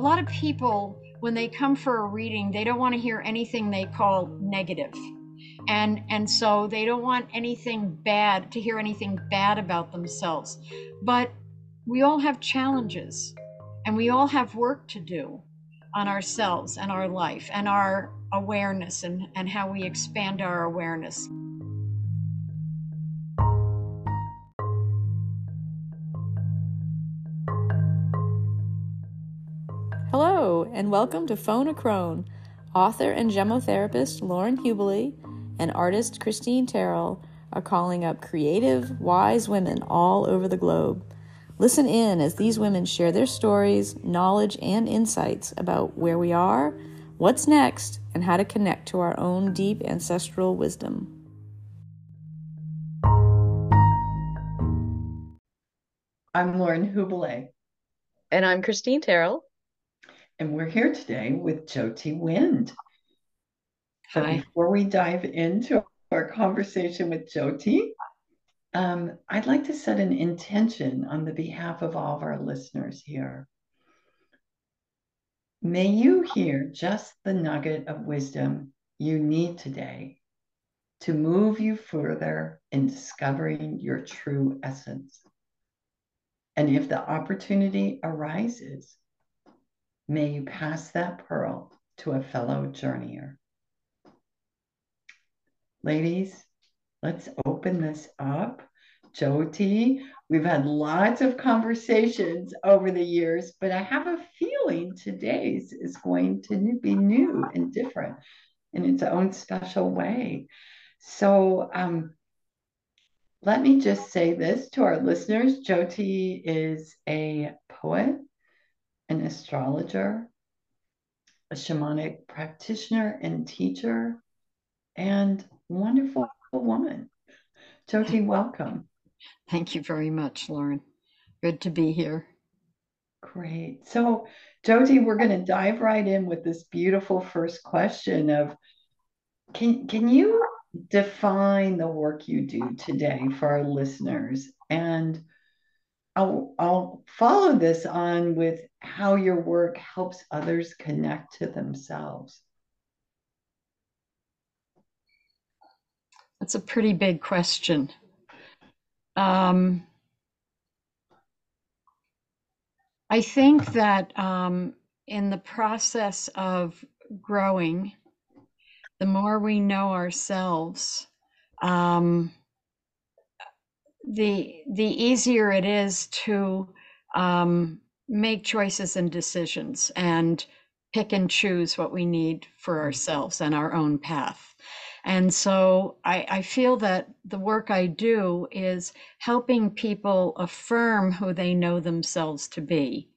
a lot of people, when they come for a reading, they don't want to hear anything they call negative. And, and so they don't want anything bad to hear anything bad about themselves. But we all have challenges and we all have work to do on ourselves and our life and our awareness and, and how we expand our awareness. And welcome to Phone a Crone. Author and gemmotherapist Lauren Hubley and artist Christine Terrell are calling up creative, wise women all over the globe. Listen in as these women share their stories, knowledge, and insights about where we are, what's next, and how to connect to our own deep ancestral wisdom. I'm Lauren Hubley. And I'm Christine Terrell. And we're here today with Jyoti Wind. But Hi. before we dive into our conversation with Jyoti, um, I'd like to set an intention on the behalf of all of our listeners here. May you hear just the nugget of wisdom you need today to move you further in discovering your true essence. And if the opportunity arises, may you pass that pearl to a fellow journeyer. Ladies, let's open this up. Jyoti, we've had lots of conversations over the years, but I have a feeling today's is going to be new and different in its own special way. So, um, let me just say this to our listeners Jyoti is a poet, an astrologer, a shamanic practitioner and teacher, and wonderful woman. Jyoti, welcome. Thank you very much, Lauren. Good to be here. Great. So, Jyoti, we're going to dive right in with this beautiful first question of can can you define the work you do today for our listeners? And I'll I'll follow this on with how your work helps others connect to themselves. That's a pretty big question. Um, I think that um, in the process of growing, the more we know ourselves, um, the the easier it is to um, make choices and decisions and pick and choose what we need for ourselves and our own path. And so I, I feel that the work I do is helping people affirm who they know themselves to be.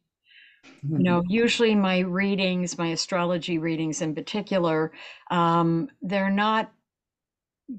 You know, usually my readings, my astrology readings in particular, um, they're not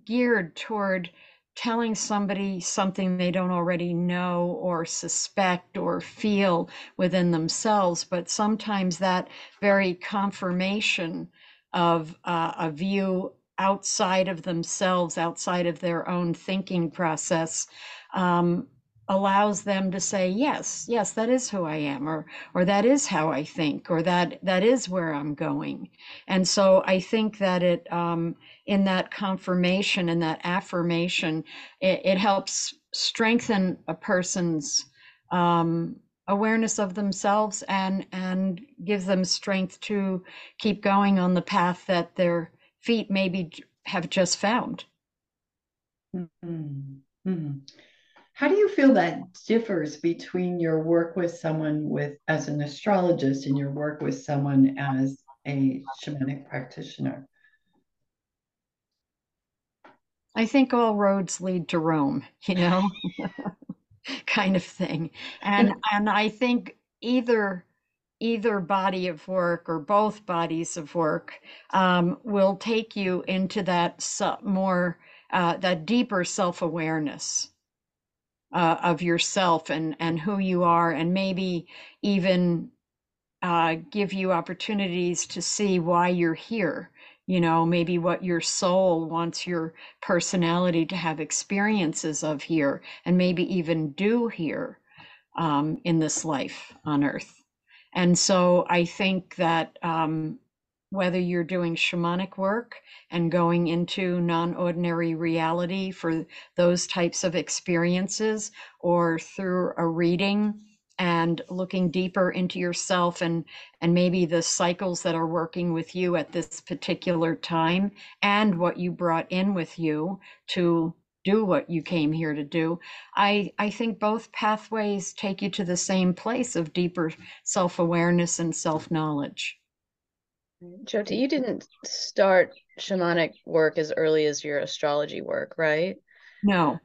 geared toward telling somebody something they don't already know or suspect or feel within themselves, but sometimes that very confirmation of uh, a view outside of themselves, outside of their own thinking process, um, allows them to say, yes, yes, that is who I am, or or that is how I think, or that that is where I'm going. And so I think that it um, in that confirmation and that affirmation, it, it helps strengthen a person's um, awareness of themselves and and gives them strength to keep going on the path that their feet maybe have just found. Mm-hmm. How do you feel that differs between your work with someone with as an astrologist and your work with someone as a shamanic practitioner? I think all roads lead to Rome, you know, kind of thing. And and I think either either body of work or both bodies of work um, will take you into that more uh, that deeper self-awareness uh, of yourself and and who you are and maybe even uh, give you opportunities to see why you're here you know maybe what your soul wants your personality to have experiences of here and maybe even do here um, in this life on earth. And so I think that um, whether you're doing shamanic work and going into non ordinary reality for those types of experiences, or through a reading and looking deeper into yourself and and maybe the cycles that are working with you at this particular time and what you brought in with you to do what you came here to do i i think both pathways take you to the same place of deeper self-awareness and self-knowledge Jyoti, you didn't start shamanic work as early as your astrology work, right? no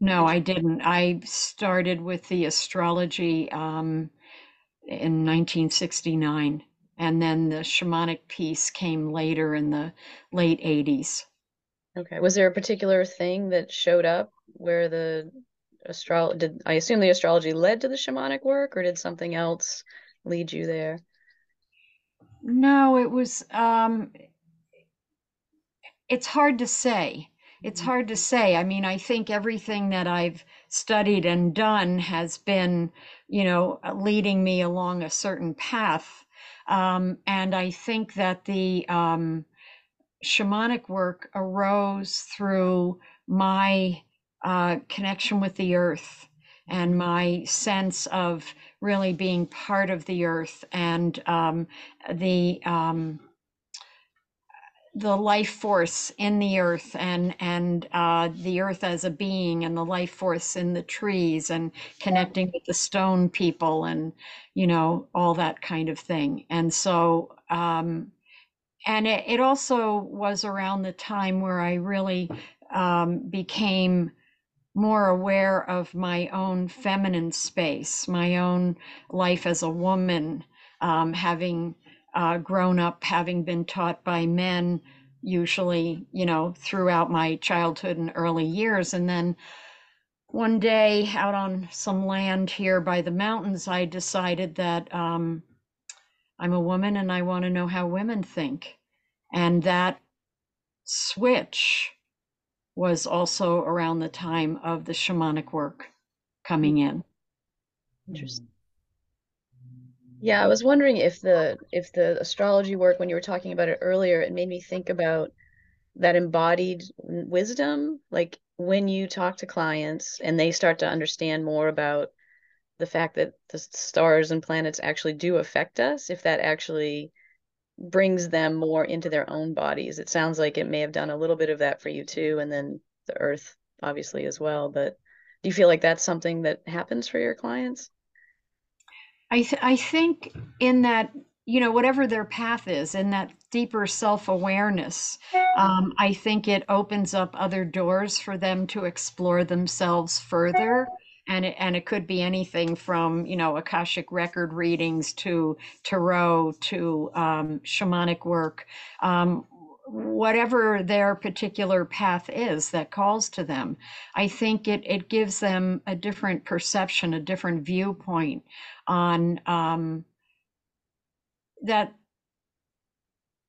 no i didn't i started with the astrology um, in 1969 and then the shamanic piece came later in the late 80s Okay. Was there a particular thing that showed up where the astro did I assume the astrology led to the shamanic work, or did something else lead you there? No it was um, it's hard to say. It's hard to say. I mean i think everything that i've studied and done has been you know leading me along a certain path. Um, and i think that the um, shamanic work arose through my uh, connection with the earth and my sense of really being part of the earth and um, the um, the life force in the earth and and uh, the earth as a being and the life force in the trees and connecting with the stone people and you know all that kind of thing. And so um, and it, it also was around the time where I really um, became more aware of my own feminine space, my own life as a woman, um, having uh, grown up, having been taught by men, usually, you know, throughout my childhood and early years. And then one day out on some land here by the mountains, I decided that um, I'm a woman and I want to know how women think. And that switch was also around the time of the shamanic work coming hmm. in. Interesting. Yeah, I was wondering if the if the astrology work, when you were talking about it earlier, it made me think about that embodied wisdom. Like when you talk to clients and they start to understand more about the fact that the stars and planets actually do affect us, if that actually brings them more into their own bodies. It sounds like it may have done a little bit of that for you too, and then the earth obviously as well. But do you feel like that's something that happens for your clients? I th- I think in that you know whatever their path is in that deeper self-awareness um, i think it opens up other doors for them to explore themselves further and it, and it could be anything from you know akashic record readings to tarot to um, shamanic work. Um, whatever their particular path is that calls to them i think it, it gives them a different perception a different viewpoint on um, that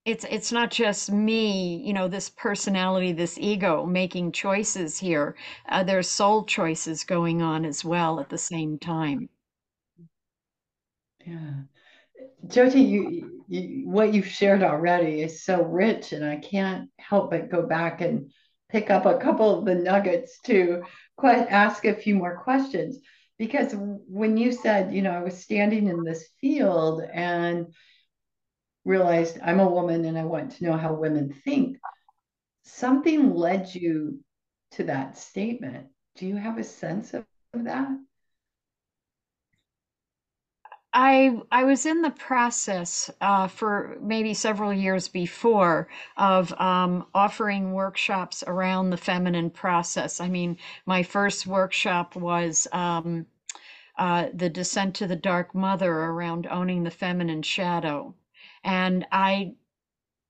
it's it's not just me you know this personality this ego making choices here uh, there's soul choices going on as well at the same time Yeah. Jyoti, you, you, what you've shared already is so rich, and I can't help but go back and pick up a couple of the nuggets to quite ask a few more questions. Because when you said, you know, I was standing in this field and realized I'm a woman and I want to know how women think, something led you to that statement. Do you have a sense of, of that? I I was in the process uh, for maybe several years before of um, offering workshops around the feminine process. I mean, my first workshop was um, uh, the descent to the dark mother around owning the feminine shadow, and I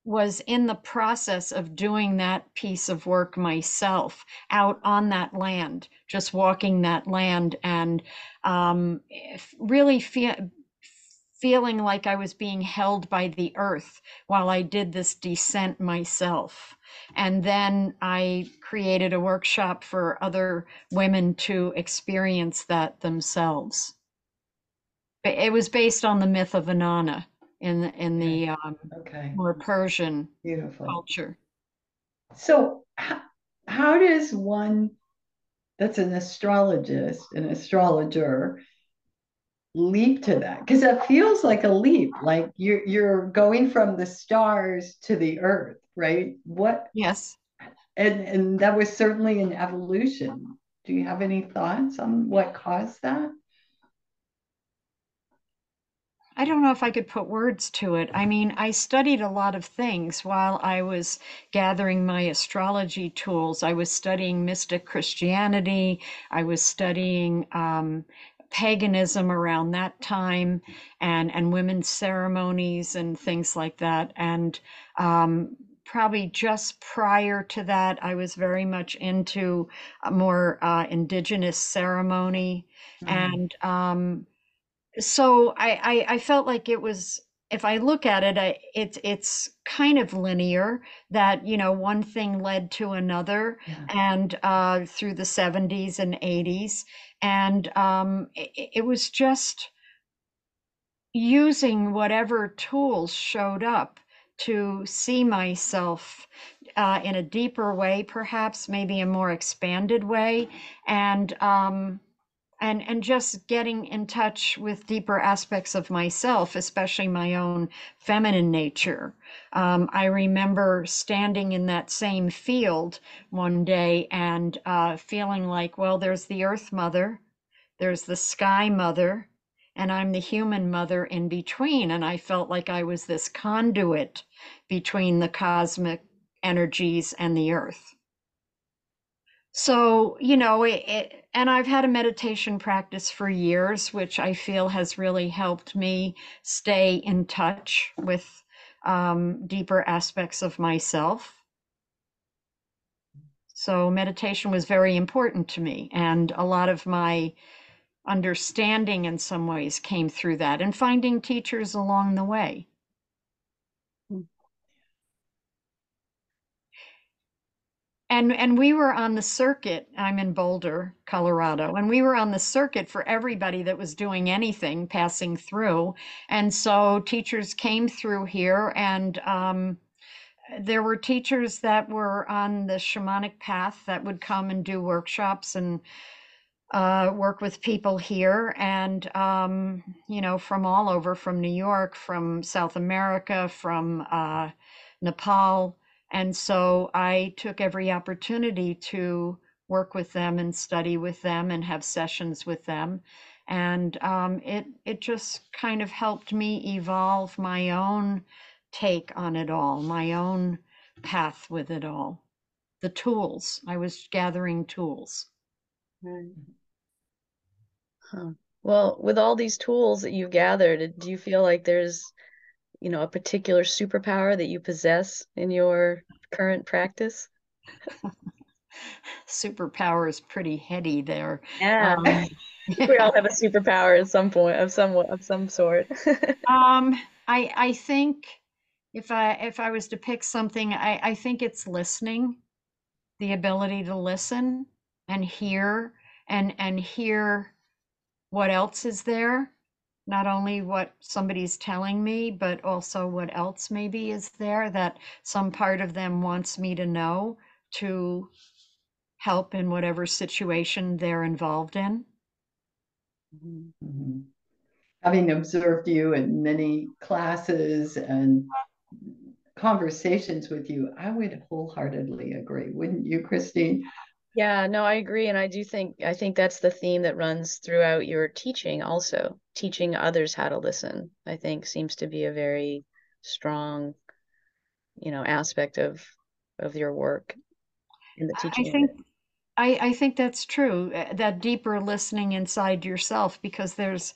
was in the process of doing that piece of work myself out on that land, just walking that land and um, really feel, feeling like I was being held by the earth while I did this descent myself. And then I created a workshop for other women to experience that themselves. It was based on the myth of Inanna in the, in the um, Okay, more Persian beautiful. culture. So, how, how does one that's an astrologist, an astrologer, leap to that? Because that feels like a leap, like you're you're going from the stars to the earth, right? What Yes. and and that was certainly an evolution. Do you have any thoughts on what caused that? I don't know if I could put words to it. I mean, I studied a lot of things while I was gathering my astrology tools. I was studying mystic Christianity. I was studying um, paganism around that time and, and women's ceremonies and things like that. And um, probably just prior to that, I was very much into a more uh, indigenous ceremony. Mm. And um, so I, I I felt like it was if I look at it, I, it's it's kind of linear that you know one thing led to another, Yeah. and uh, through the 70s and 80s, and um, it, it was just using whatever tools showed up to see myself uh, in a deeper way, perhaps maybe a more expanded way, and um, and and just getting in touch with deeper aspects of myself especially my own feminine nature. Um, i remember standing in that same field one day and uh, feeling like well there's the earth mother there's the sky mother and i'm the human mother in between. And i felt like i was this conduit between the cosmic energies and the earth so, you know, it, it, and I've had a meditation practice for years, which I feel has really helped me stay in touch with um, deeper aspects of myself. So, meditation was very important to me, and a lot of my understanding in some ways came through that, and finding teachers along the way. And and we were on the circuit i'm in boulder colorado and we were on the circuit for everybody that was doing anything passing through. And so teachers came through here and um, there were teachers that were on the shamanic path that would come and do workshops and uh, work with people here. And um, you know from all over from new york from south america from uh, nepal and so I took every opportunity to work with them and study with them and have sessions with them. And um, it it just kind of helped me evolve my own take on it all, my own path with it all. The tools. I was gathering tools. Right. Huh. Well, with all these tools that you've gathered, do you feel like there's, you know, a particular superpower that you possess in your current practice? Superpower is pretty heady there. Yeah. Um, We all have a superpower at some point of some of some sort. Um, I I think if I if I was to pick something, I I think it's listening, the ability to listen and hear and and hear what else is there, not only what somebody's telling me, but also what else maybe is there that some part of them wants me to know to help in whatever situation they're involved in. Mhm. Having observed you in many classes and conversations with you, I would wholeheartedly agree, wouldn't you, Christine? Yeah, no, I agree. And I do think I think that's the theme that runs throughout your teaching also. Teaching others how to listen, I think seems to be a very strong, you know, aspect of of your work in the teaching I think. I, I think that's true. uh, That deeper listening inside yourself, because there's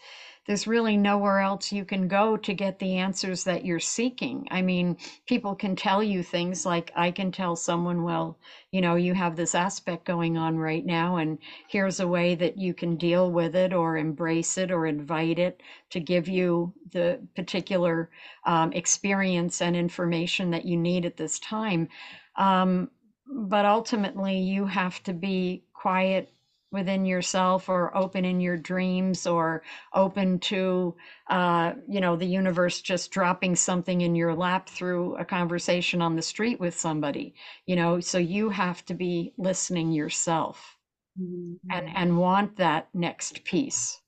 there's really nowhere else you can go to get the answers that you're seeking. I mean, people can tell you things like I can tell someone, well, you know, you have this aspect going on right now, and here's a way that you can deal with it or embrace it or invite it to give you the particular um, experience and information that you need at this time. Um, but ultimately, you have to be quiet within yourself or open in your dreams or open to uh, you know the universe just dropping something in your lap through a conversation on the street with somebody you know so you have to be listening yourself Mhm. and and want that next piece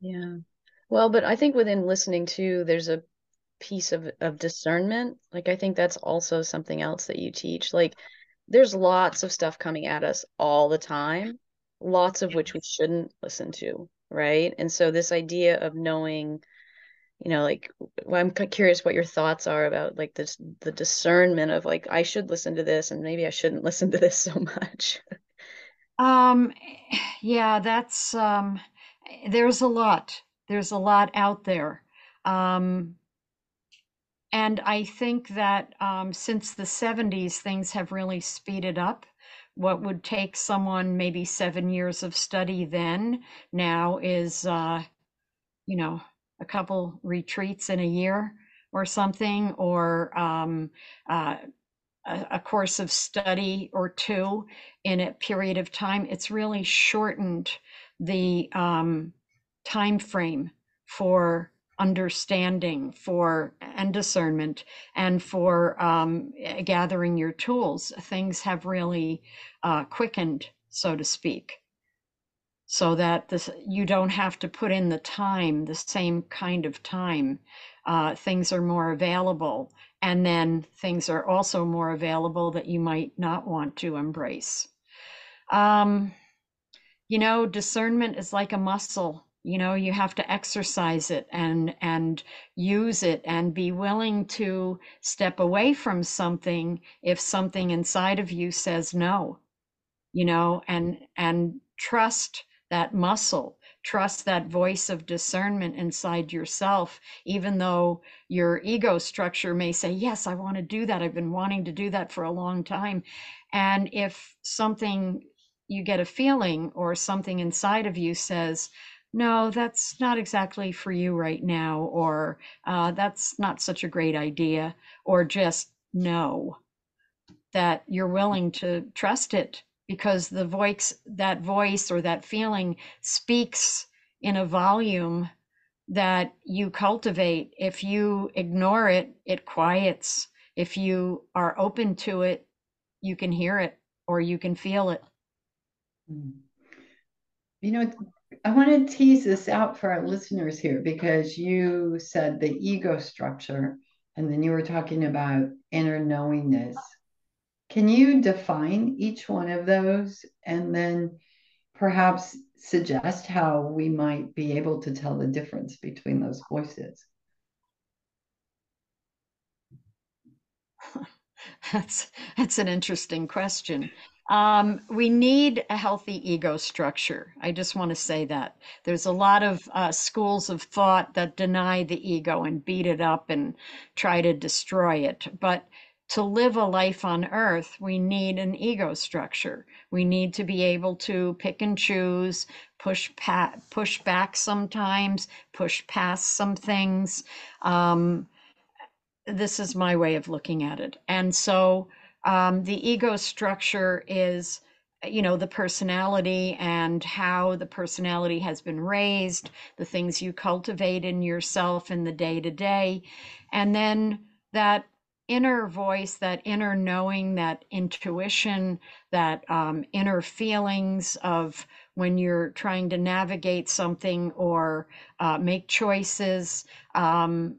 Yeah. Well, but I think within listening too, there's a piece of of discernment. Like I think that's also something else that you teach. Like there's lots of stuff coming at us all the time, lots of which we shouldn't listen to, right? And so this idea of knowing, you know, like well, I'm curious what your thoughts are about like this the discernment of like I should listen to this and maybe I shouldn't listen to this so much. um yeah that's um there's a lot there's a lot out there um And I think that um, since the 70s, things have really speeded up. What would take someone maybe seven years of study then now is, uh, you know, a couple retreats in a year or something, or um, uh, a, a course of study or two in a period of time. It's really shortened the um, time frame for understanding for and discernment and for um, eh, gathering your tools. Things have really uh, quickened so to speak so that this you don't have to put in the time the same kind of time. Uh, things are more available and then things are also more available that you might not want to embrace. Um, you know discernment is like a muscle you know you have to exercise it and and use it and be willing to step away from something if something inside of you says no you know and and trust that muscle trust that voice of discernment inside yourself even though your ego structure may say yes i want to do that. I've been wanting to do that for a long time. And if something you get a feeling or something inside of you says no that's not exactly for you right now or uh, that's not such a great idea or just no that you're willing to trust it because the voice that voice or that feeling speaks in a volume that you cultivate. If you ignore it it quiets. If you are open to it you can hear it or you can feel it. Mm. You know, I want to tease this out for our listeners here because you said the ego structure and then you were talking about inner knowingness. Can you define each one of those and then perhaps suggest how we might be able to tell the difference between those voices? That's that's an interesting question. Um, we need a healthy ego structure. I just want to say that there's a lot of uh, schools of thought that deny the ego and beat it up and try to destroy it. But to live a life on earth, we need an ego structure. We need to be able to pick and choose, push pa- push back sometimes, push past some things. Um, this is my way of looking at it. And so um, the ego structure is, you know, the personality and how the personality has been raised, the things you cultivate in yourself in the day to day. And then that inner voice, that inner knowing, that intuition, that um, inner feelings of when you're trying to navigate something or uh, make choices. Um,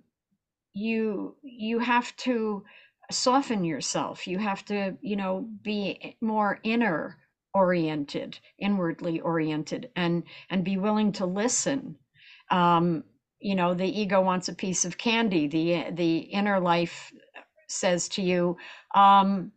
you you have to soften yourself. You have to you know be more inner oriented inwardly oriented and and be willing to listen. Um you know the ego wants a piece of candy. The the inner life says to you um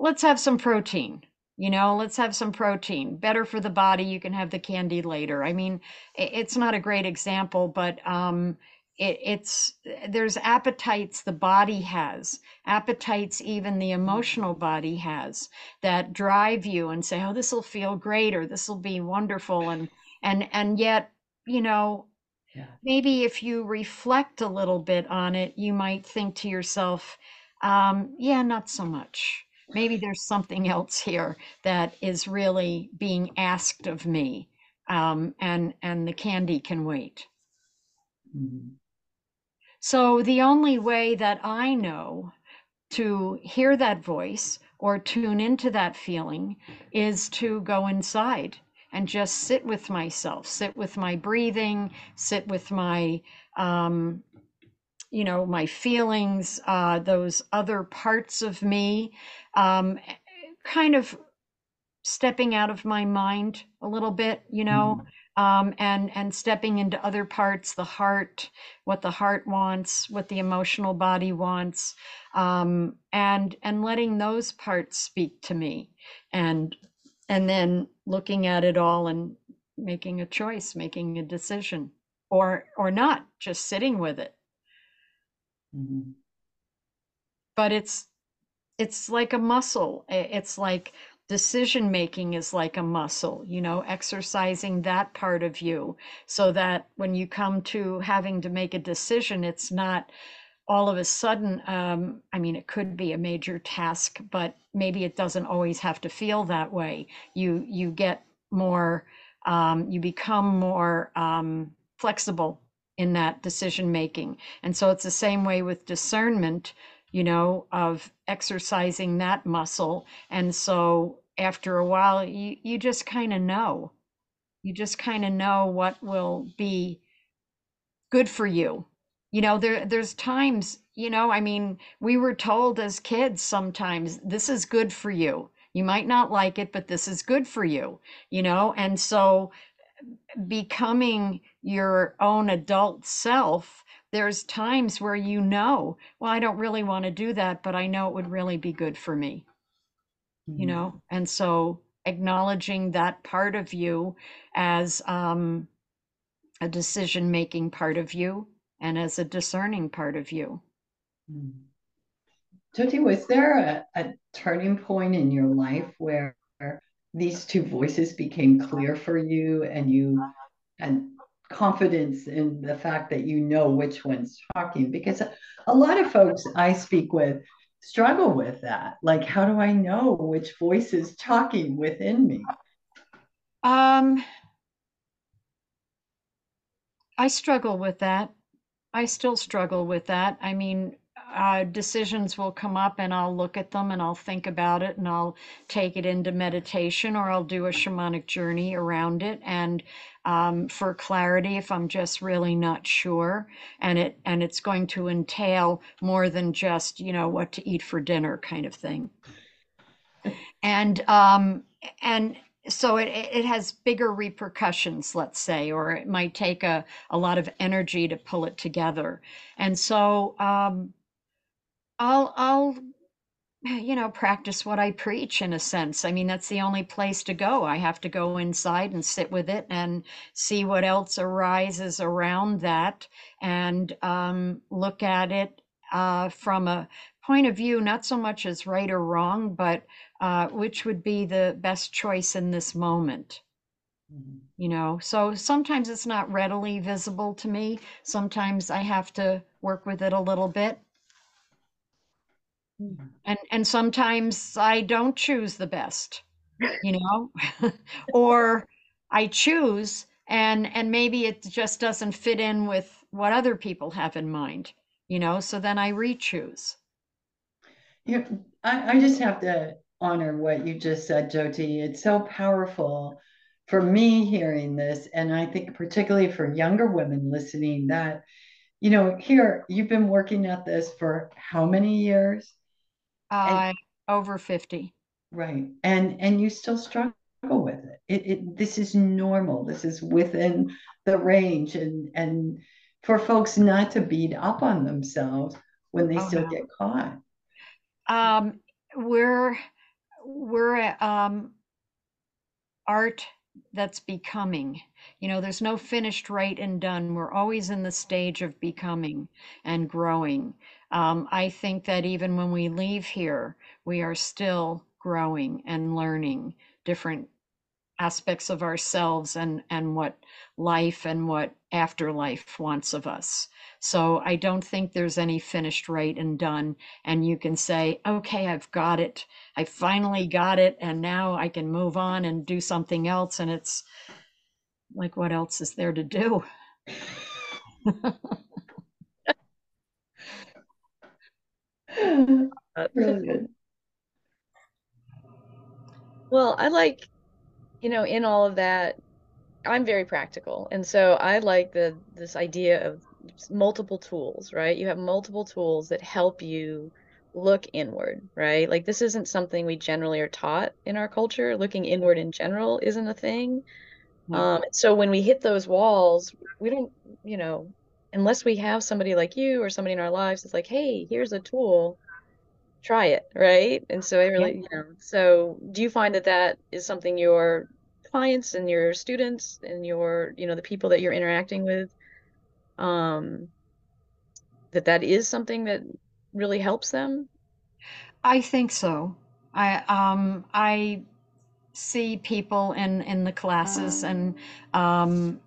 let's have some protein you know let's have some protein. Better for the body you can have the candy later. I mean it's not a great example but um it, it's there's appetites the body has appetites even the emotional body has that drive you and say oh this will feel great or this will be wonderful and and and yet you know Yeah. maybe if you reflect a little bit on it you might think to yourself um, yeah not so much maybe there's something else here that is really being asked of me. Um, and and the candy can wait. Mhm. So the only way that I know to hear that voice or tune into that feeling is to go inside and just sit with myself, sit with my breathing, sit with my, um, you know, my feelings, uh, those other parts of me, um, kind of stepping out of my mind a little bit, you know, um, and and stepping into other parts, the heart, what the heart wants, what the emotional body wants, um, and and letting those parts speak to me, and and then looking at it all and making a choice, making a decision, or or not, just sitting with it. Mhm. But it's it's like a muscle. It's like decision making is like a muscle, you know, exercising that part of you so that when you come to having to make a decision, it's not all of a sudden, um, I mean, it could be a major task, but maybe it doesn't always have to feel that way. You you get more, um, you become more um, flexible in that decision making. And so it's the same way with discernment, you know, of exercising that muscle. And so after a while, you you just kind of know. You just kind of know what will be good for you. You know, there there's times, you know, I mean, we were told as kids sometimes this is good for you. You might not like it, but this is good for you, you know? And so becoming your own adult self, there's times where you know, well, I don't really want to do that, but I know it would really be good for me, you Mhm. know? And so acknowledging that part of you as um, a decision making part of you and as a discerning part of you. Mhm. Jyoti, was there a, a turning point in your life where these two voices became clear for you and you had confidence in the fact that you know which one's talking? Because a lot of folks I speak with struggle with that. Like, how do I know which voice is talking within me? Um, I struggle with that. I still struggle with that. I mean, uh, decisions will come up and I'll look at them and I'll think about it and I'll take it into meditation or I'll do a shamanic journey around it. And um, for clarity if I'm just really not sure and it and it's going to entail more than just you know what to eat for dinner kind of thing. And um and so it it has bigger repercussions let's say or it might take a, a lot of energy to pull it together. And so um i'll i'll you know practice what i preach in a sense. I mean that's the only place to go. I have to go inside and sit with it and see what else arises around that and um, look at it uh, from a point of view not so much as right or wrong but uh, which would be the best choice in this moment. Mhm. you know so sometimes it's not readily visible to me. Sometimes i have to work with it a little bit Mm-hmm. and and sometimes i don't choose the best you know or i choose and and maybe it just doesn't fit in with what other people have in mind you know so then i re-choose You, I, I just have to honor what you just said, Jyoti. It's so powerful for me hearing this, and I think particularly for younger women listening that, you know, here you've been working at this for how many years? Uh over 50 right, and and you still struggle with it. It, it this is normal. This is within the range, and and for folks not to beat up on themselves when they oh still no get caught. um we're we're at um art that's becoming. You know, there's no finished right and done. We're always in the stage of becoming and growing. Um, I think that even when we leave here, we are still growing and learning different aspects of ourselves and and what life and what afterlife wants of us. So I don't think there's any finished right and done and you can say, "Okay, I've got it. I finally got it and now I can move on and do something else." And it's like what else is there to do? Brilliant. Well, I like, you know, in all of that, I'm very practical. And so I like the this idea of multiple tools, right? You have multiple tools that help you look inward, right? Like this isn't something we generally are taught in our culture. Looking inward in general isn't a thing. Um, so when we hit those walls, we don't, you know, unless we have somebody like you or somebody in our lives that's like, hey, here's a tool, try it, right? And so I really, you know, so do you find that that is something your clients and your students and your, you know, the people that you're interacting with, um, that that is something that really helps them? I think so. I um I see people in in the classes and um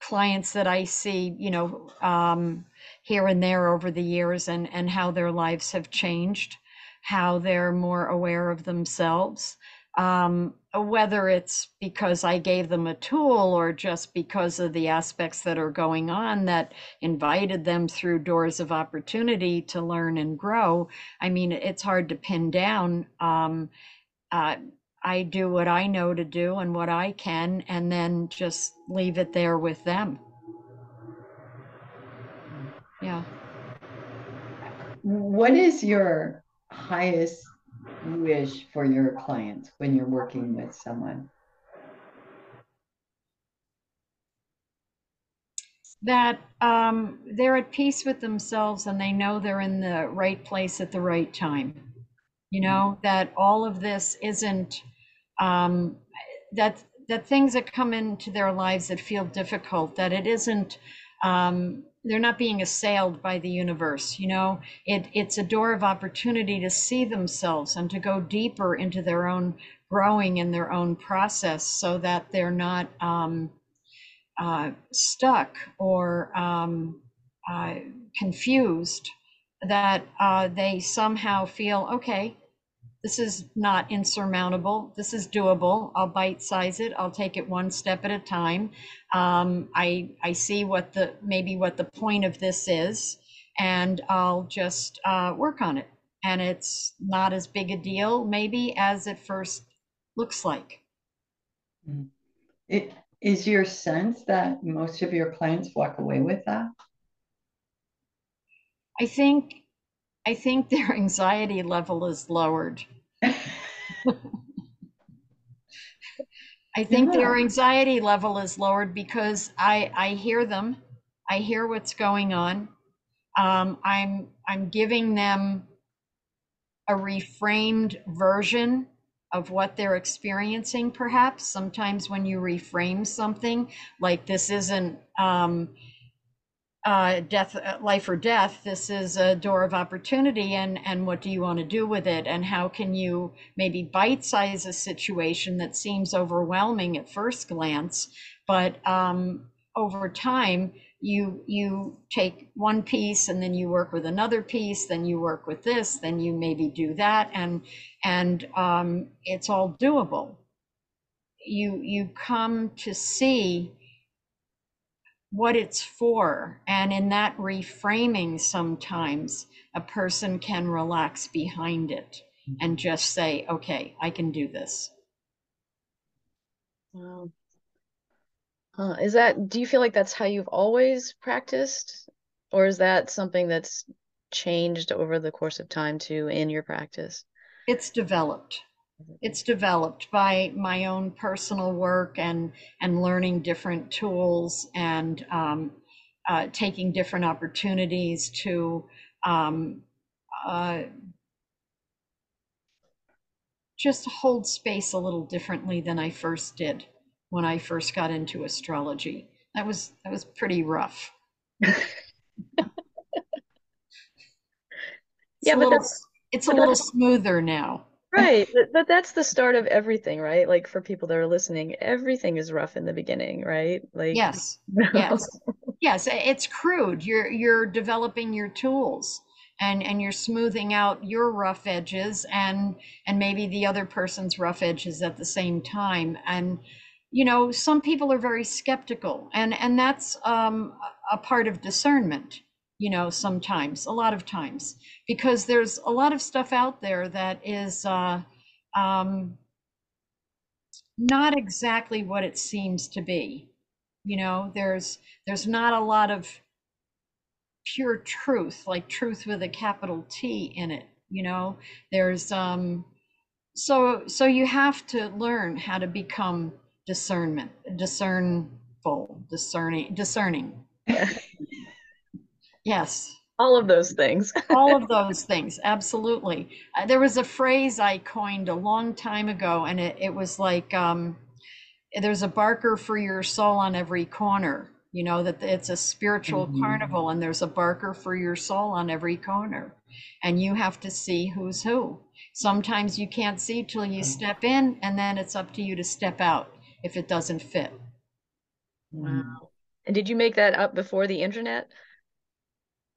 clients that I see, you know, um here and there over the years and and how their lives have changed, how they're more aware of themselves. Um, whether it's because I gave them a tool or just because of the aspects that are going on that invited them through doors of opportunity to learn and grow. I mean, it's hard to pin down. Um, uh, I do what I know to do and what I can, and then just leave it there with them. Yeah. What is your highest wish for your clients when you're working with someone? That um, they're at peace with themselves and they know they're in the right place at the right time. You know, that all of this isn't um, that that things that come into their lives that feel difficult, that it isn't um, they're not being assailed by the universe you know? It it's a door of opportunity to see themselves and to go deeper into their own growing in their own process so that they're not um, uh, stuck or um, uh, confused that uh, they somehow feel okay this is not insurmountable. This is doable. I'll bite size it. I'll take it one step at a time. Um, I I see what the maybe what the point of this is, and I'll just uh, work on it. And it's not as big a deal maybe as it first looks like. Mm-hmm. It is your sense that most of your clients walk away with that? I think I think their anxiety level is lowered. I think their anxiety level is lowered because I I hear them, I hear what's going on. Um, I'm I'm giving them a reframed version of what they're experiencing. Perhaps sometimes when you reframe something, like this isn't um, uh, death, uh, life or death. This is a door of opportunity, and and what do you want to do with it? And how can you maybe bite size a situation that seems overwhelming at first glance, but um, over time you you take one piece and then you work with another piece, then you work with this, then you maybe do that, and and um, it's all doable. You you come to see what it's for. And in that reframing, sometimes a person can relax behind it and just say, okay, I can do this. Wow. Uh, is that, do you feel like that's how you've always practiced? Or is that something that's changed over the course of time too in your practice? It's developed it's developed by my own personal work and and learning different tools and um, uh, taking different opportunities to um, uh, just hold space a little differently than I first did when I first got into astrology. That was that was pretty rough. yeah, but little, that's it's a little smoother now. Right, but, but that's the start of everything, right? Like for people that are listening, everything is rough in the beginning, right? Like, Yes, yes, yes. It's crude. You're you're developing your tools and and you're smoothing out your rough edges and and maybe the other person's rough edges at the same time. And you know, some people are very skeptical, and and that's um, a part of discernment. You know, sometimes, a lot of times, because there's a lot of stuff out there that is. Uh, um, not exactly what it seems to be. You know, there's there's not a lot of pure truth, like truth with a capital T in it, you know. There's um so so you have to learn how to become discernment, discernful, discerning, discerning. Yes all of those things. all of those things absolutely uh, there was a phrase i coined a long time ago and it, it was like um, there's a barker for your soul on every corner you know that it's a spiritual Mhm. carnival and there's a barker for your soul on every corner and you have to see who's who sometimes you can't see till you step in and then it's up to you to step out if it doesn't fit. Wow. And did you make that up before the internet?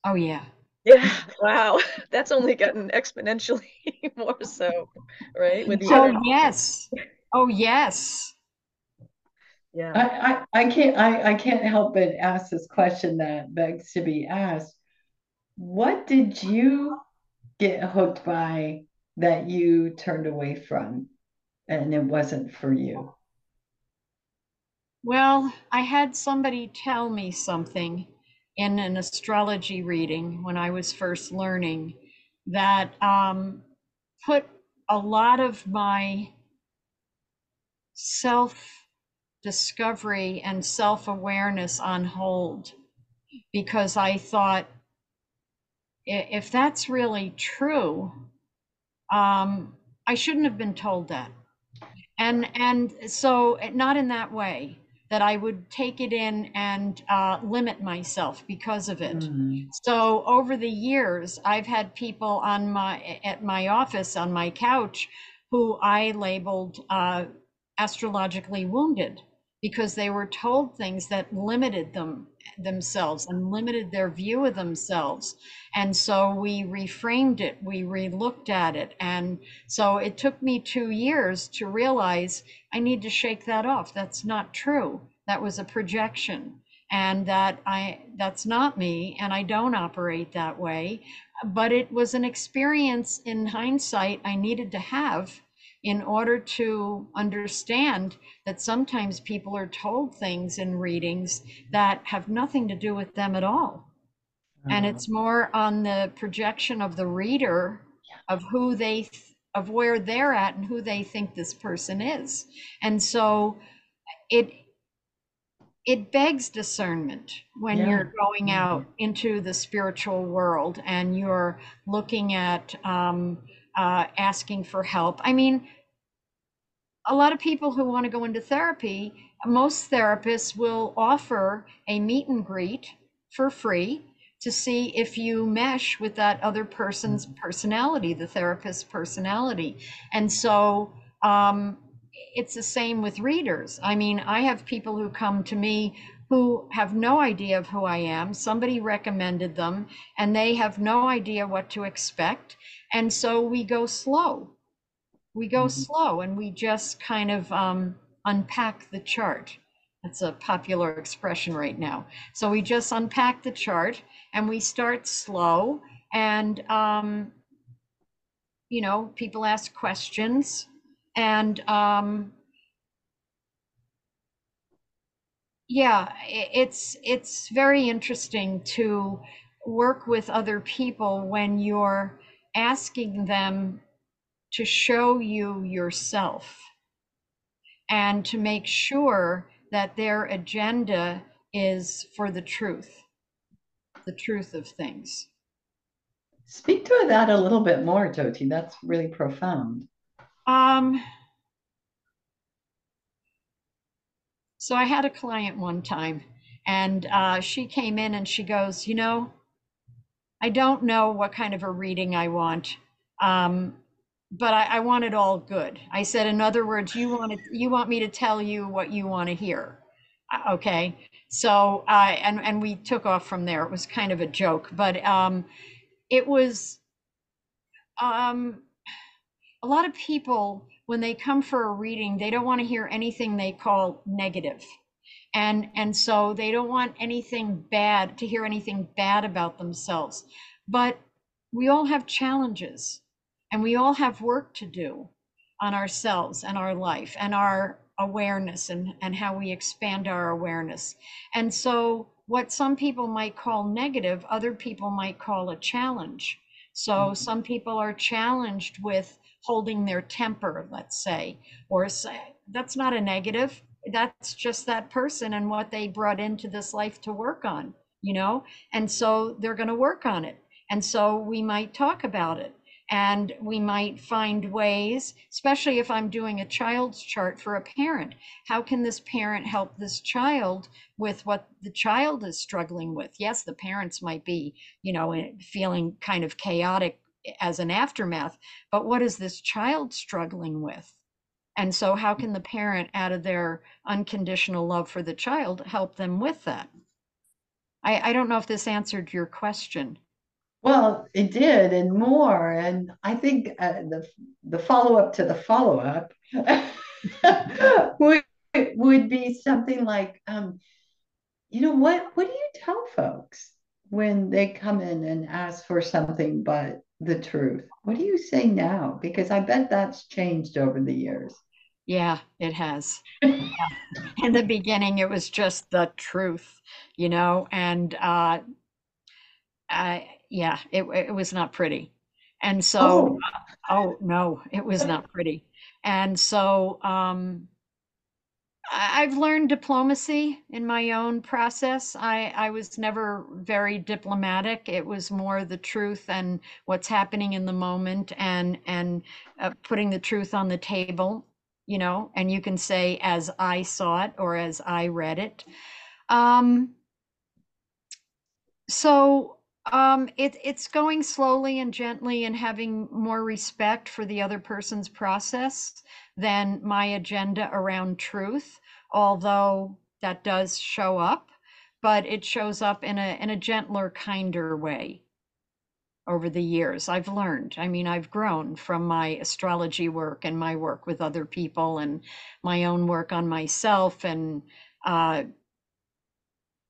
Oh yeah Yeah. Wow. That's only gotten exponentially more so, right? With the oh internet. yes oh yes Yeah. I, I, I can't I, I can't help but ask this question that begs to be asked. What did you get hooked by that you turned away from and it wasn't for you? Well, I had somebody tell me something in an astrology reading when I was first learning that um, put a lot of my self discovery and self awareness on hold because I thought if that's really true, um, I shouldn't have been told that. And and so not in that way that i would take it in and uh, limit myself because of it Mm. so over the years i've had people on my at my office on my couch who i labeled uh, astrologically wounded because they were told things that limited them themselves and limited their view of themselves and so we reframed it we re-looked at it and so it took me two years to realize I need to shake that off. That's not true. That was a projection and that I that's not me and I don't operate that way. But it was an experience in hindsight I needed to have in order to understand that sometimes people are told things in readings that have nothing to do with them at all and it's more on the projection of the reader of who they th- of where they're at and who they think this person is and so it it begs discernment when Yeah. you're going Mhm. out into the spiritual world and you're looking at um, uh, asking for help i mean a lot of people who want to go into therapy, most therapists will offer a meet and greet for free to see if you mesh with that other person's personality, the therapist's personality. And so um, it's the same with readers. I mean, I have people who come to me who have no idea of who I am. Somebody recommended them and they have no idea what to expect. And so we go slow we go Mhm. slow and we just kind of um, unpack the chart. That's a popular expression right now. So we just unpack the chart and we start slow. And, um, you know, people ask questions. And um, yeah, it's it's very interesting to work with other people when you're asking them to show you yourself and to make sure that their agenda is for the truth, the truth of things. Speak to that a little bit more, Jyoti. That's really profound. Um, so I had a client one time, and uh, she came in and she goes, You know, I don't know what kind of a reading I want. Um, but I, I want it all good. I said, in other words, you want to, you want me to tell you what you want to hear. Uh, Okay, so I, and, and we took off from there. It was kind of a joke, but, um, it was, um, a lot of people, when they come for a reading, they don't want to hear anything they call negative. And, and so they don't want anything bad, to hear anything bad about themselves. But we all have challenges and we all have work to do on ourselves and our life and our awareness and, and how we expand our awareness. And so, what some people might call negative, other people might call a challenge. So, Mhm. some people are challenged with holding their temper, let's say, or say, that's not a negative. That's just that person and what they brought into this life to work on, you know? And so they're going to work on it. And so we might talk about it and we might find ways, especially if I'm doing a child's chart for a parent. How can this parent help this child with what the child is struggling with? Yes, the parents might be, you know, eh, feeling kind of chaotic as an aftermath, but what is this child struggling with? And so, how can the parent, out of their unconditional love for the child, help them with that? I, I don't know if this answered your question. Well, it did, and more. And I think uh, the the follow up to the follow up would would be something like, um, you know, what what do you tell folks when they come in and ask for something but the truth? What do you say now? Because I bet that's changed over the years. Yeah, it has. In the beginning, it was just the truth, you know, and uh, I, yeah, it, it was not pretty. And so, Oh, oh no, it was not pretty. And so, um, I've learned diplomacy in my own process. I, I was never very diplomatic. It was more the truth and what's happening in the moment and and uh, putting the truth on the table, you know, and you can say as I saw it or as I read it. Um, so um, it, it's going slowly and gently and having more respect for the other person's process than my agenda around truth, although that does show up, but it shows up in a in a gentler, kinder way over the years. I've learned. I mean, I've grown from my astrology work and my work with other people and my own work on myself and uh,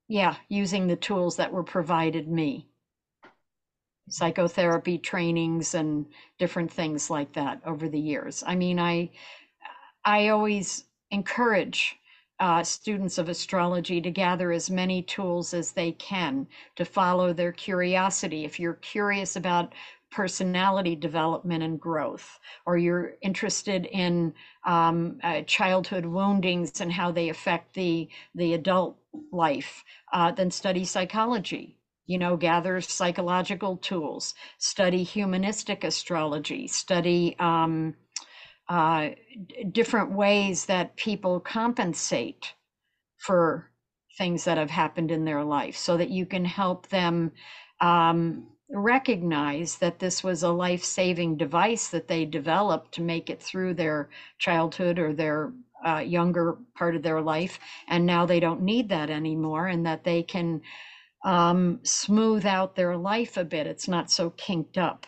yeah, using the tools that were provided me psychotherapy trainings and different things like that over the years. I mean, I I always encourage uh, students of astrology to gather as many tools as they can to follow their curiosity. If you're curious about personality development and growth, or you're interested in um, uh, childhood woundings and how they affect the the adult life, uh, then study psychology you know, gather psychological tools, study humanistic astrology, study um, uh, different ways that people compensate for things that have happened in their life so that you can help them um, recognize that this was a life saving device that they developed to make it through their childhood or their uh, younger part of their life. And now they don't need that anymore, and that they can um, smooth out their life a bit. It's not so kinked up.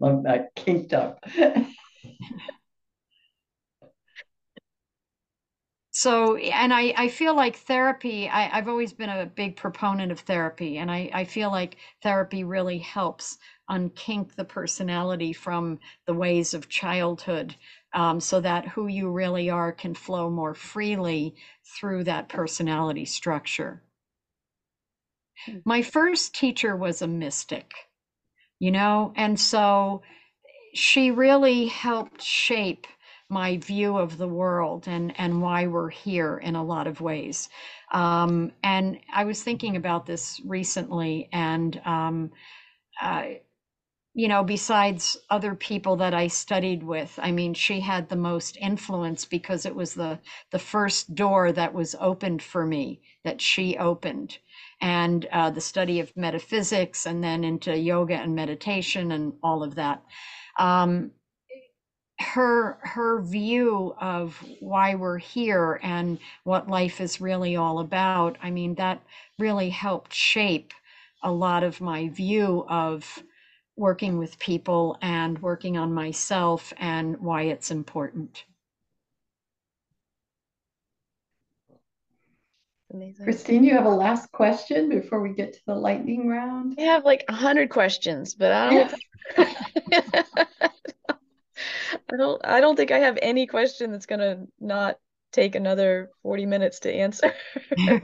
love that kinked up. So, and I, I feel like therapy, I, I've always been a big proponent of therapy, and I, I feel like therapy really helps unkink the personality from the ways of childhood um, so that who you really are can flow more freely through that personality structure. My first teacher was a mystic, you know, and so she really helped shape my view of the world and and why we're here in a lot of ways. Um, and I was thinking about this recently, and um, uh, you know, besides other people that I studied with, I mean, she had the most influence because it was the the first door that was opened for me that she opened, and uh, the study of metaphysics, and then into yoga and meditation and all of that. um, her her view of why we're here and what life is really all about i mean that really helped shape a lot of my view of working with people and working on myself and why it's important Amazing. Christine, you have a last question before we get to the lightning round? I have like a hundred questions, but I don't I don't I don't think I have any question that's gonna not take another 40 minutes to answer.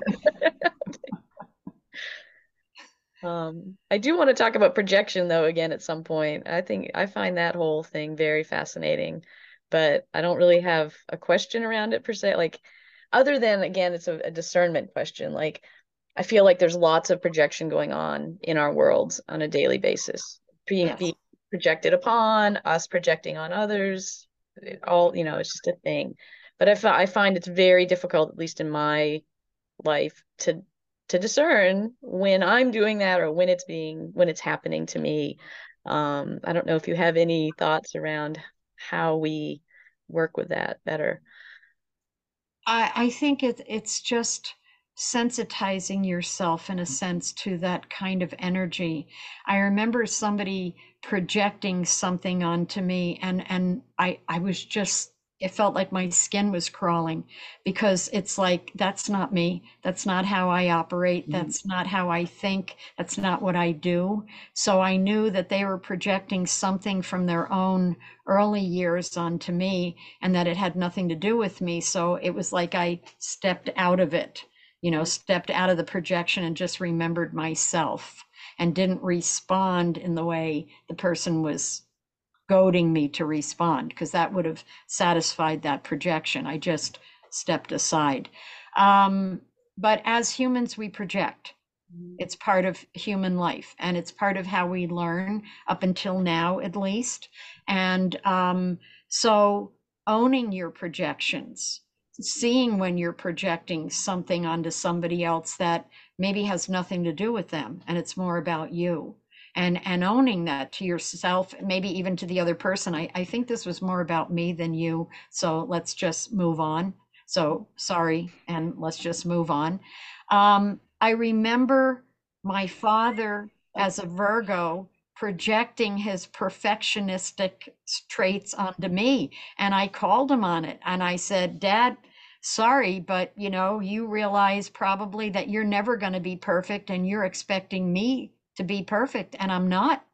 Um, I do want to talk about projection though again at some point. I think I find that whole thing very fascinating, but I don't really have a question around it per se. Like other than again, it's a, a discernment question. Like I feel like there's lots of projection going on in our world on a daily basis, being, Yes. being projected upon, us projecting on others, it all, you know, it's just a thing. But I, find it's very difficult, at least in my life, to to discern when I'm doing that or when it's being when it's happening to me. Um, I don't know if you have any thoughts around how we work with that better. I, I think it, it's just sensitizing yourself in a sense to that kind of energy. I remember somebody projecting something onto me and and I I was just it felt like my skin was crawling because it's like that's not me. That's not how I operate. Mhm. That's not how I think. That's not what I do. So I knew that they were projecting something from their own early years onto me and that it had nothing to do with me. So it was like I stepped out of it, you know, stepped out of the projection and just remembered myself and didn't respond in the way the person was goading me to respond because that would have satisfied that projection. I just stepped aside. Um, but as humans, we project. It's part of human life and it's part of how we learn up until now, at least. And um, so owning your projections, seeing when you're projecting something onto somebody else that maybe has nothing to do with them and it's more about you. And, and owning that to yourself, maybe even to the other person. I, I think this was more about me than you. So let's just move on. So sorry, and let's just move on. Um, I remember my father as a Virgo projecting his perfectionistic traits onto me. And I called him on it. And I said, Dad, sorry, but you know, you realize probably that you're never going to be perfect and you're expecting me to be perfect. And I'm not.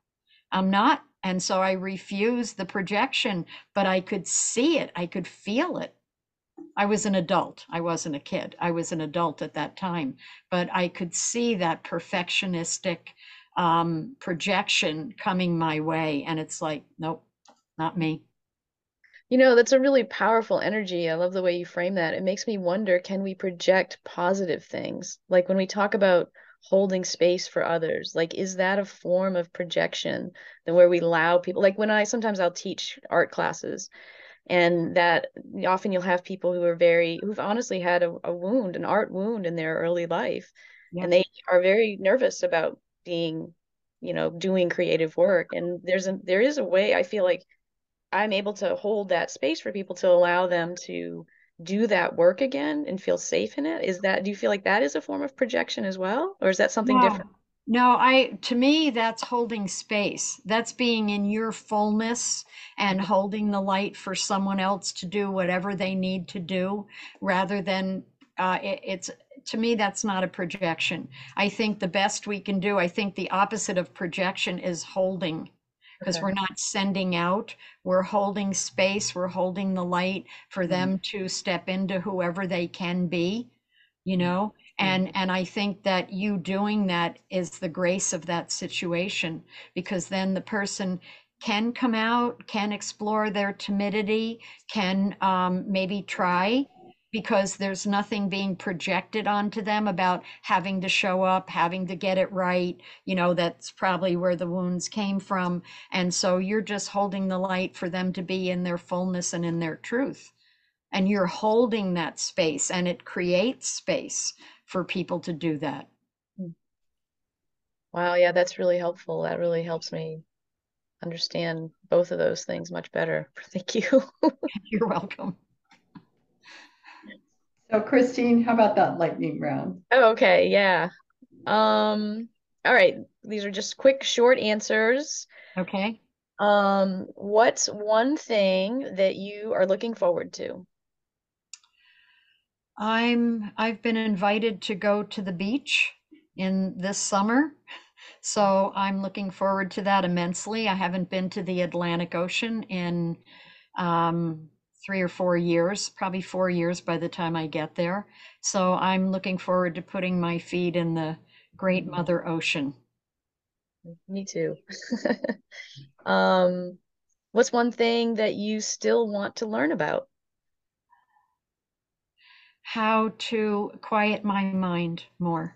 I'm not. And so I refused the projection, but I could see it, I could feel it. I was an adult. I wasn't a kid. I was an adult at that time, but I could see that perfectionistic um, projection coming my way. And it's like, nope, not me. You know, that's a really powerful energy. I love the way you frame that. It makes me wonder, can we project positive things? Like when we talk about holding space for others, like is that a form of projection than where we allow people like when I sometimes I'll teach art classes and that often you'll have people who are very who've honestly had a, a wound, an art wound in their early life. Yeah. And they are very nervous about being, you know, doing creative work. And there's a there is a way I feel like I'm able to hold that space for people to allow them to do that work again and feel safe in it. Is that, do you feel like that is a form of projection as well? Or is that something No, different? no, I, to me, that's holding space. That's being in your fullness and holding the light for someone else to do whatever they need to do rather than, uh, it, it's, to me, that's not a projection. I think the best we can do, I think the opposite of projection is holding because Okay. we're not sending out, we're holding space, we're holding the light for them mm-hmm. to step into whoever they can be, you mm-hmm. know? And mm-hmm. and I think that you doing that is the grace of that situation because then the person can come out, can explore their timidity, can um, maybe try because there's nothing being projected onto them about having to show up, having to get it right. You know, that's probably where the wounds came from. And so you're just holding the light for them to be in their fullness and in their truth. And you're holding that space, and it creates space for people to do that. Wow, yeah, that's really helpful. That really helps me understand both of those things much better. Thank you. You're welcome. So Christine, how about that lightning round? Oh, okay, yeah. Um, all right. These are just quick, short answers. Okay. Um, what's one thing that you are looking forward to? I'm I've been invited to go to the beach in this summer. So I'm looking forward to that immensely. I haven't been to the Atlantic Ocean in um, three or four years, probably four years by the time I get there. So I'm looking forward to putting my feet in the great Mother Ocean. Me too. Um, what's one thing that you still want to learn about? How to quiet my mind more.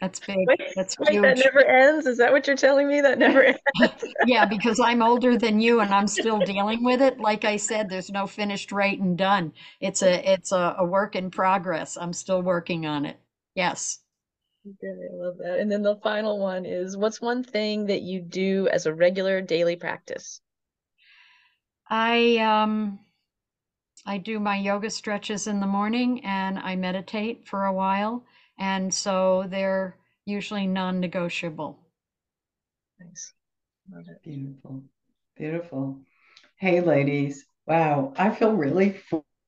That's big. Wait, That's wait, that never ends? Is that what you're telling me? That never ends? Yeah, because I'm older than you and I'm still dealing with it. Like I said, there's no finished right and done. It's a it's a, a work in progress. I'm still working on it. Yes. Okay, I love that. And then the final one is what's one thing that you do as a regular daily practice? I um I do my yoga stretches in the morning and I meditate for a while. And so they're usually non-negotiable. Nice. Beautiful. Beautiful. Hey, ladies. Wow. I feel really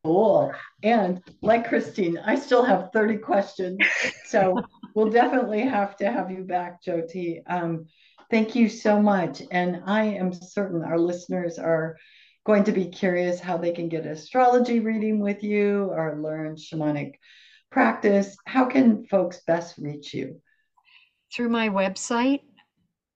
full. And like Christine, I still have 30 questions. So we'll definitely have to have you back, Jyoti. Um, thank you so much. And I am certain our listeners are going to be curious how they can get astrology reading with you or learn shamanic practice. How can folks best reach you? Through my website,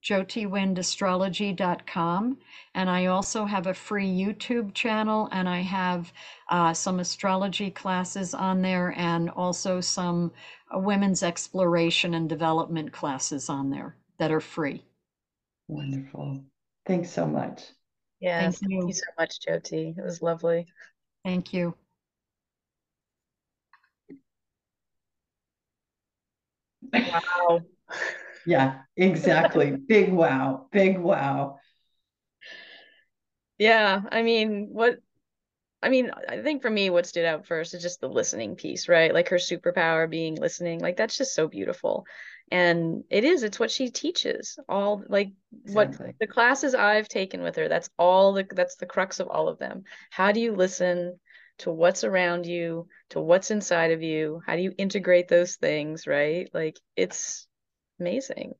jyotiwindastrology.com. And I also have a free YouTube channel and I have uh, some astrology classes on there and also some uh, women's exploration and development classes on there that are free. Wonderful. Thanks so much. Yes, Thank thank you you. so much, Jyoti. It was lovely. Thank you. Wow. Yeah, exactly. Big wow. Big wow. Yeah, I mean, what I mean, I think for me, what stood out first is just the listening piece, right? Like her superpower being listening. Like that's just so beautiful. And it is, it's what she teaches. All like what the classes I've taken with her, that's all the that's the crux of all of them. How do you listen to what's around you, to what's inside of you? How do you integrate those things, right? Like it's amazing.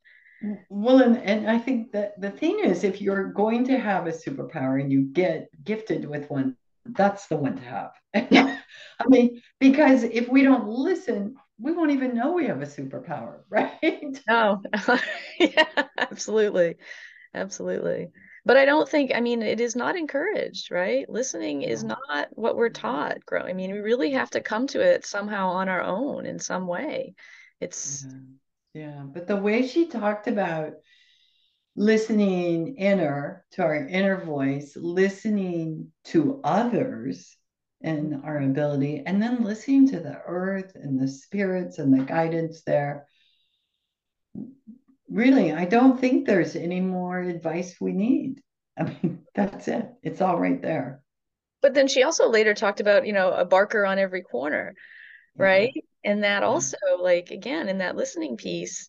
Well, and, and I think that the thing is, if you're going to have a superpower and you get gifted with one, that's the one to have. I mean, because if we don't listen, we won't even know we have a superpower, right? No, yeah, absolutely. Absolutely. But I don't think, I mean, it is not encouraged, right? Listening is not what we're taught growing. I mean, we really have to come to it somehow on our own in some way. It's, Yeah. Yeah. But the way she talked about listening inner to our inner voice, listening to others and our ability, and then listening to the earth and the spirits and the guidance there. Really, I don't think there's any more advice we need. I mean, that's it. It's all right there. but then she also later talked about, you know, a barker on every corner, Yeah. right? And that Yeah. also, like, again, in that listening piece,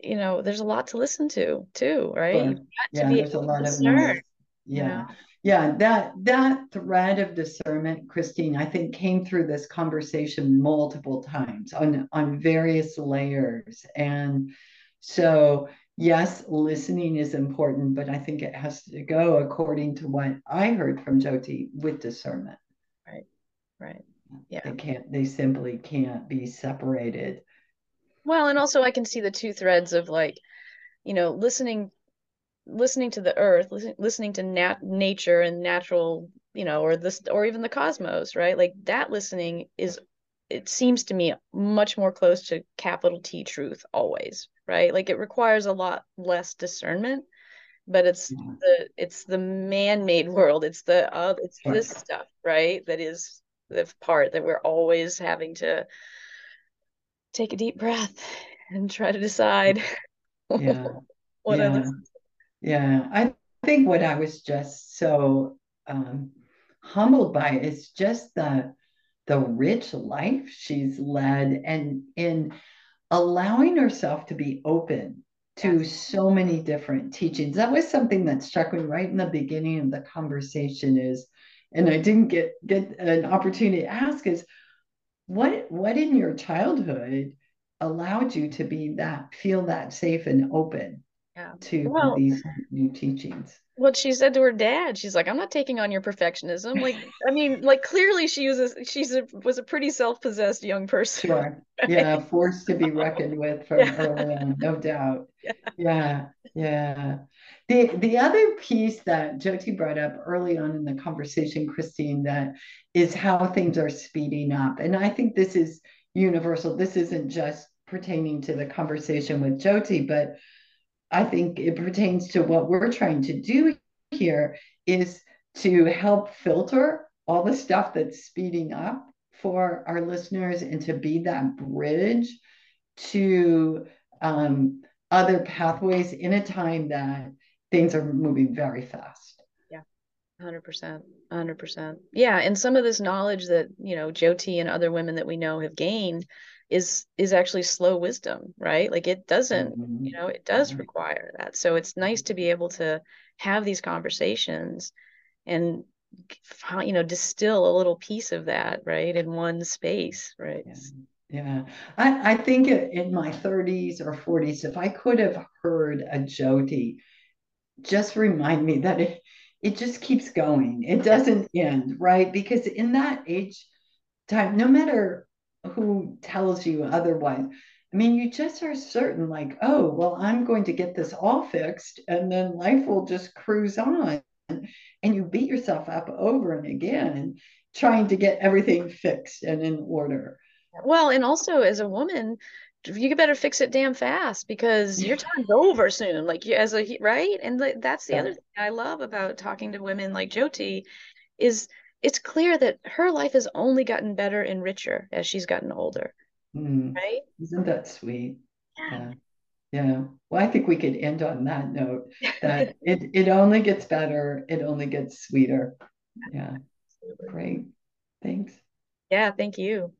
you know, there's a lot to listen to too, right? To Yeah, be there's a to lot of discern, noise. you Yeah. know? Yeah, that that thread of discernment, Christine, I think came through this conversation multiple times on on various layers. And so, yes, listening is important, but I think it has to go according to what I heard from Jyoti with discernment. Right, right. Yeah. They can't, they simply can't be separated. Well, and also I can see the two threads of like, you know, listening listening to the earth, listen, listening to nat nature and natural, you know, or this or even the cosmos, right? Like that listening is it seems to me much more close to capital T truth always, right? Like it requires a lot less discernment, but it's Yeah. the it's the man-made world. It's the uh, it's Sure. this stuff, right? That is the part that we're always having to take a deep breath and try to decide Yeah. what Yeah. Yeah, I think what I was just so um, humbled by is just the the rich life she's led and in allowing herself to be open to so many different teachings. That was something that struck me right in the beginning of the conversation is, and I didn't get get an opportunity to ask is what what in your childhood allowed you to be that feel that safe and open yeah. to well, these new teachings. What she said to her dad she's like i'm not taking on your perfectionism. Like i mean like clearly she was a, she's a, was a pretty self-possessed young person. Sure. Yeah forced to be reckoned with from yeah. early on no doubt. Yeah. yeah yeah. The the other piece that jyoti brought up early on in the conversation christine that is how things are speeding up. And i think this is universal. This isn't just pertaining to the conversation with jyoti but I think it pertains to what we're trying to do here is to help filter all the stuff that's speeding up for our listeners and to be that bridge to um, other pathways in a time that things are moving very fast. Yeah, 100%. 100%. Yeah. And some of this knowledge that, you know, Jyoti and other women that we know have gained is is actually slow wisdom right? Like it doesn't mm-hmm. you know it does mm-hmm. require that. So it's nice to be able to have these conversations and you know distill a little piece of that right in one space right? Yeah, yeah. I, I think in my 30s or 40s if i could have heard a jyoti just remind me that it it just keeps going. It doesn't end right? Because in that age time no matter who tells you otherwise. I mean, you just are certain, like, oh, well, I'm going to get this all fixed, and then life will just cruise on. And you beat yourself up over and again, trying to get everything fixed and in order. Well, and also as a woman, you better fix it damn fast because your time's over soon. Like as a right, and that's the yeah. other thing I love about talking to women like Jyoti is it's clear that her life has only gotten better and richer as she's gotten older. Mm. Right? Isn't that sweet? Yeah. yeah. yeah. Well, I think we could end on that note that it, it only gets better, it only gets sweeter. Yeah. Great. Thanks. Yeah, thank you.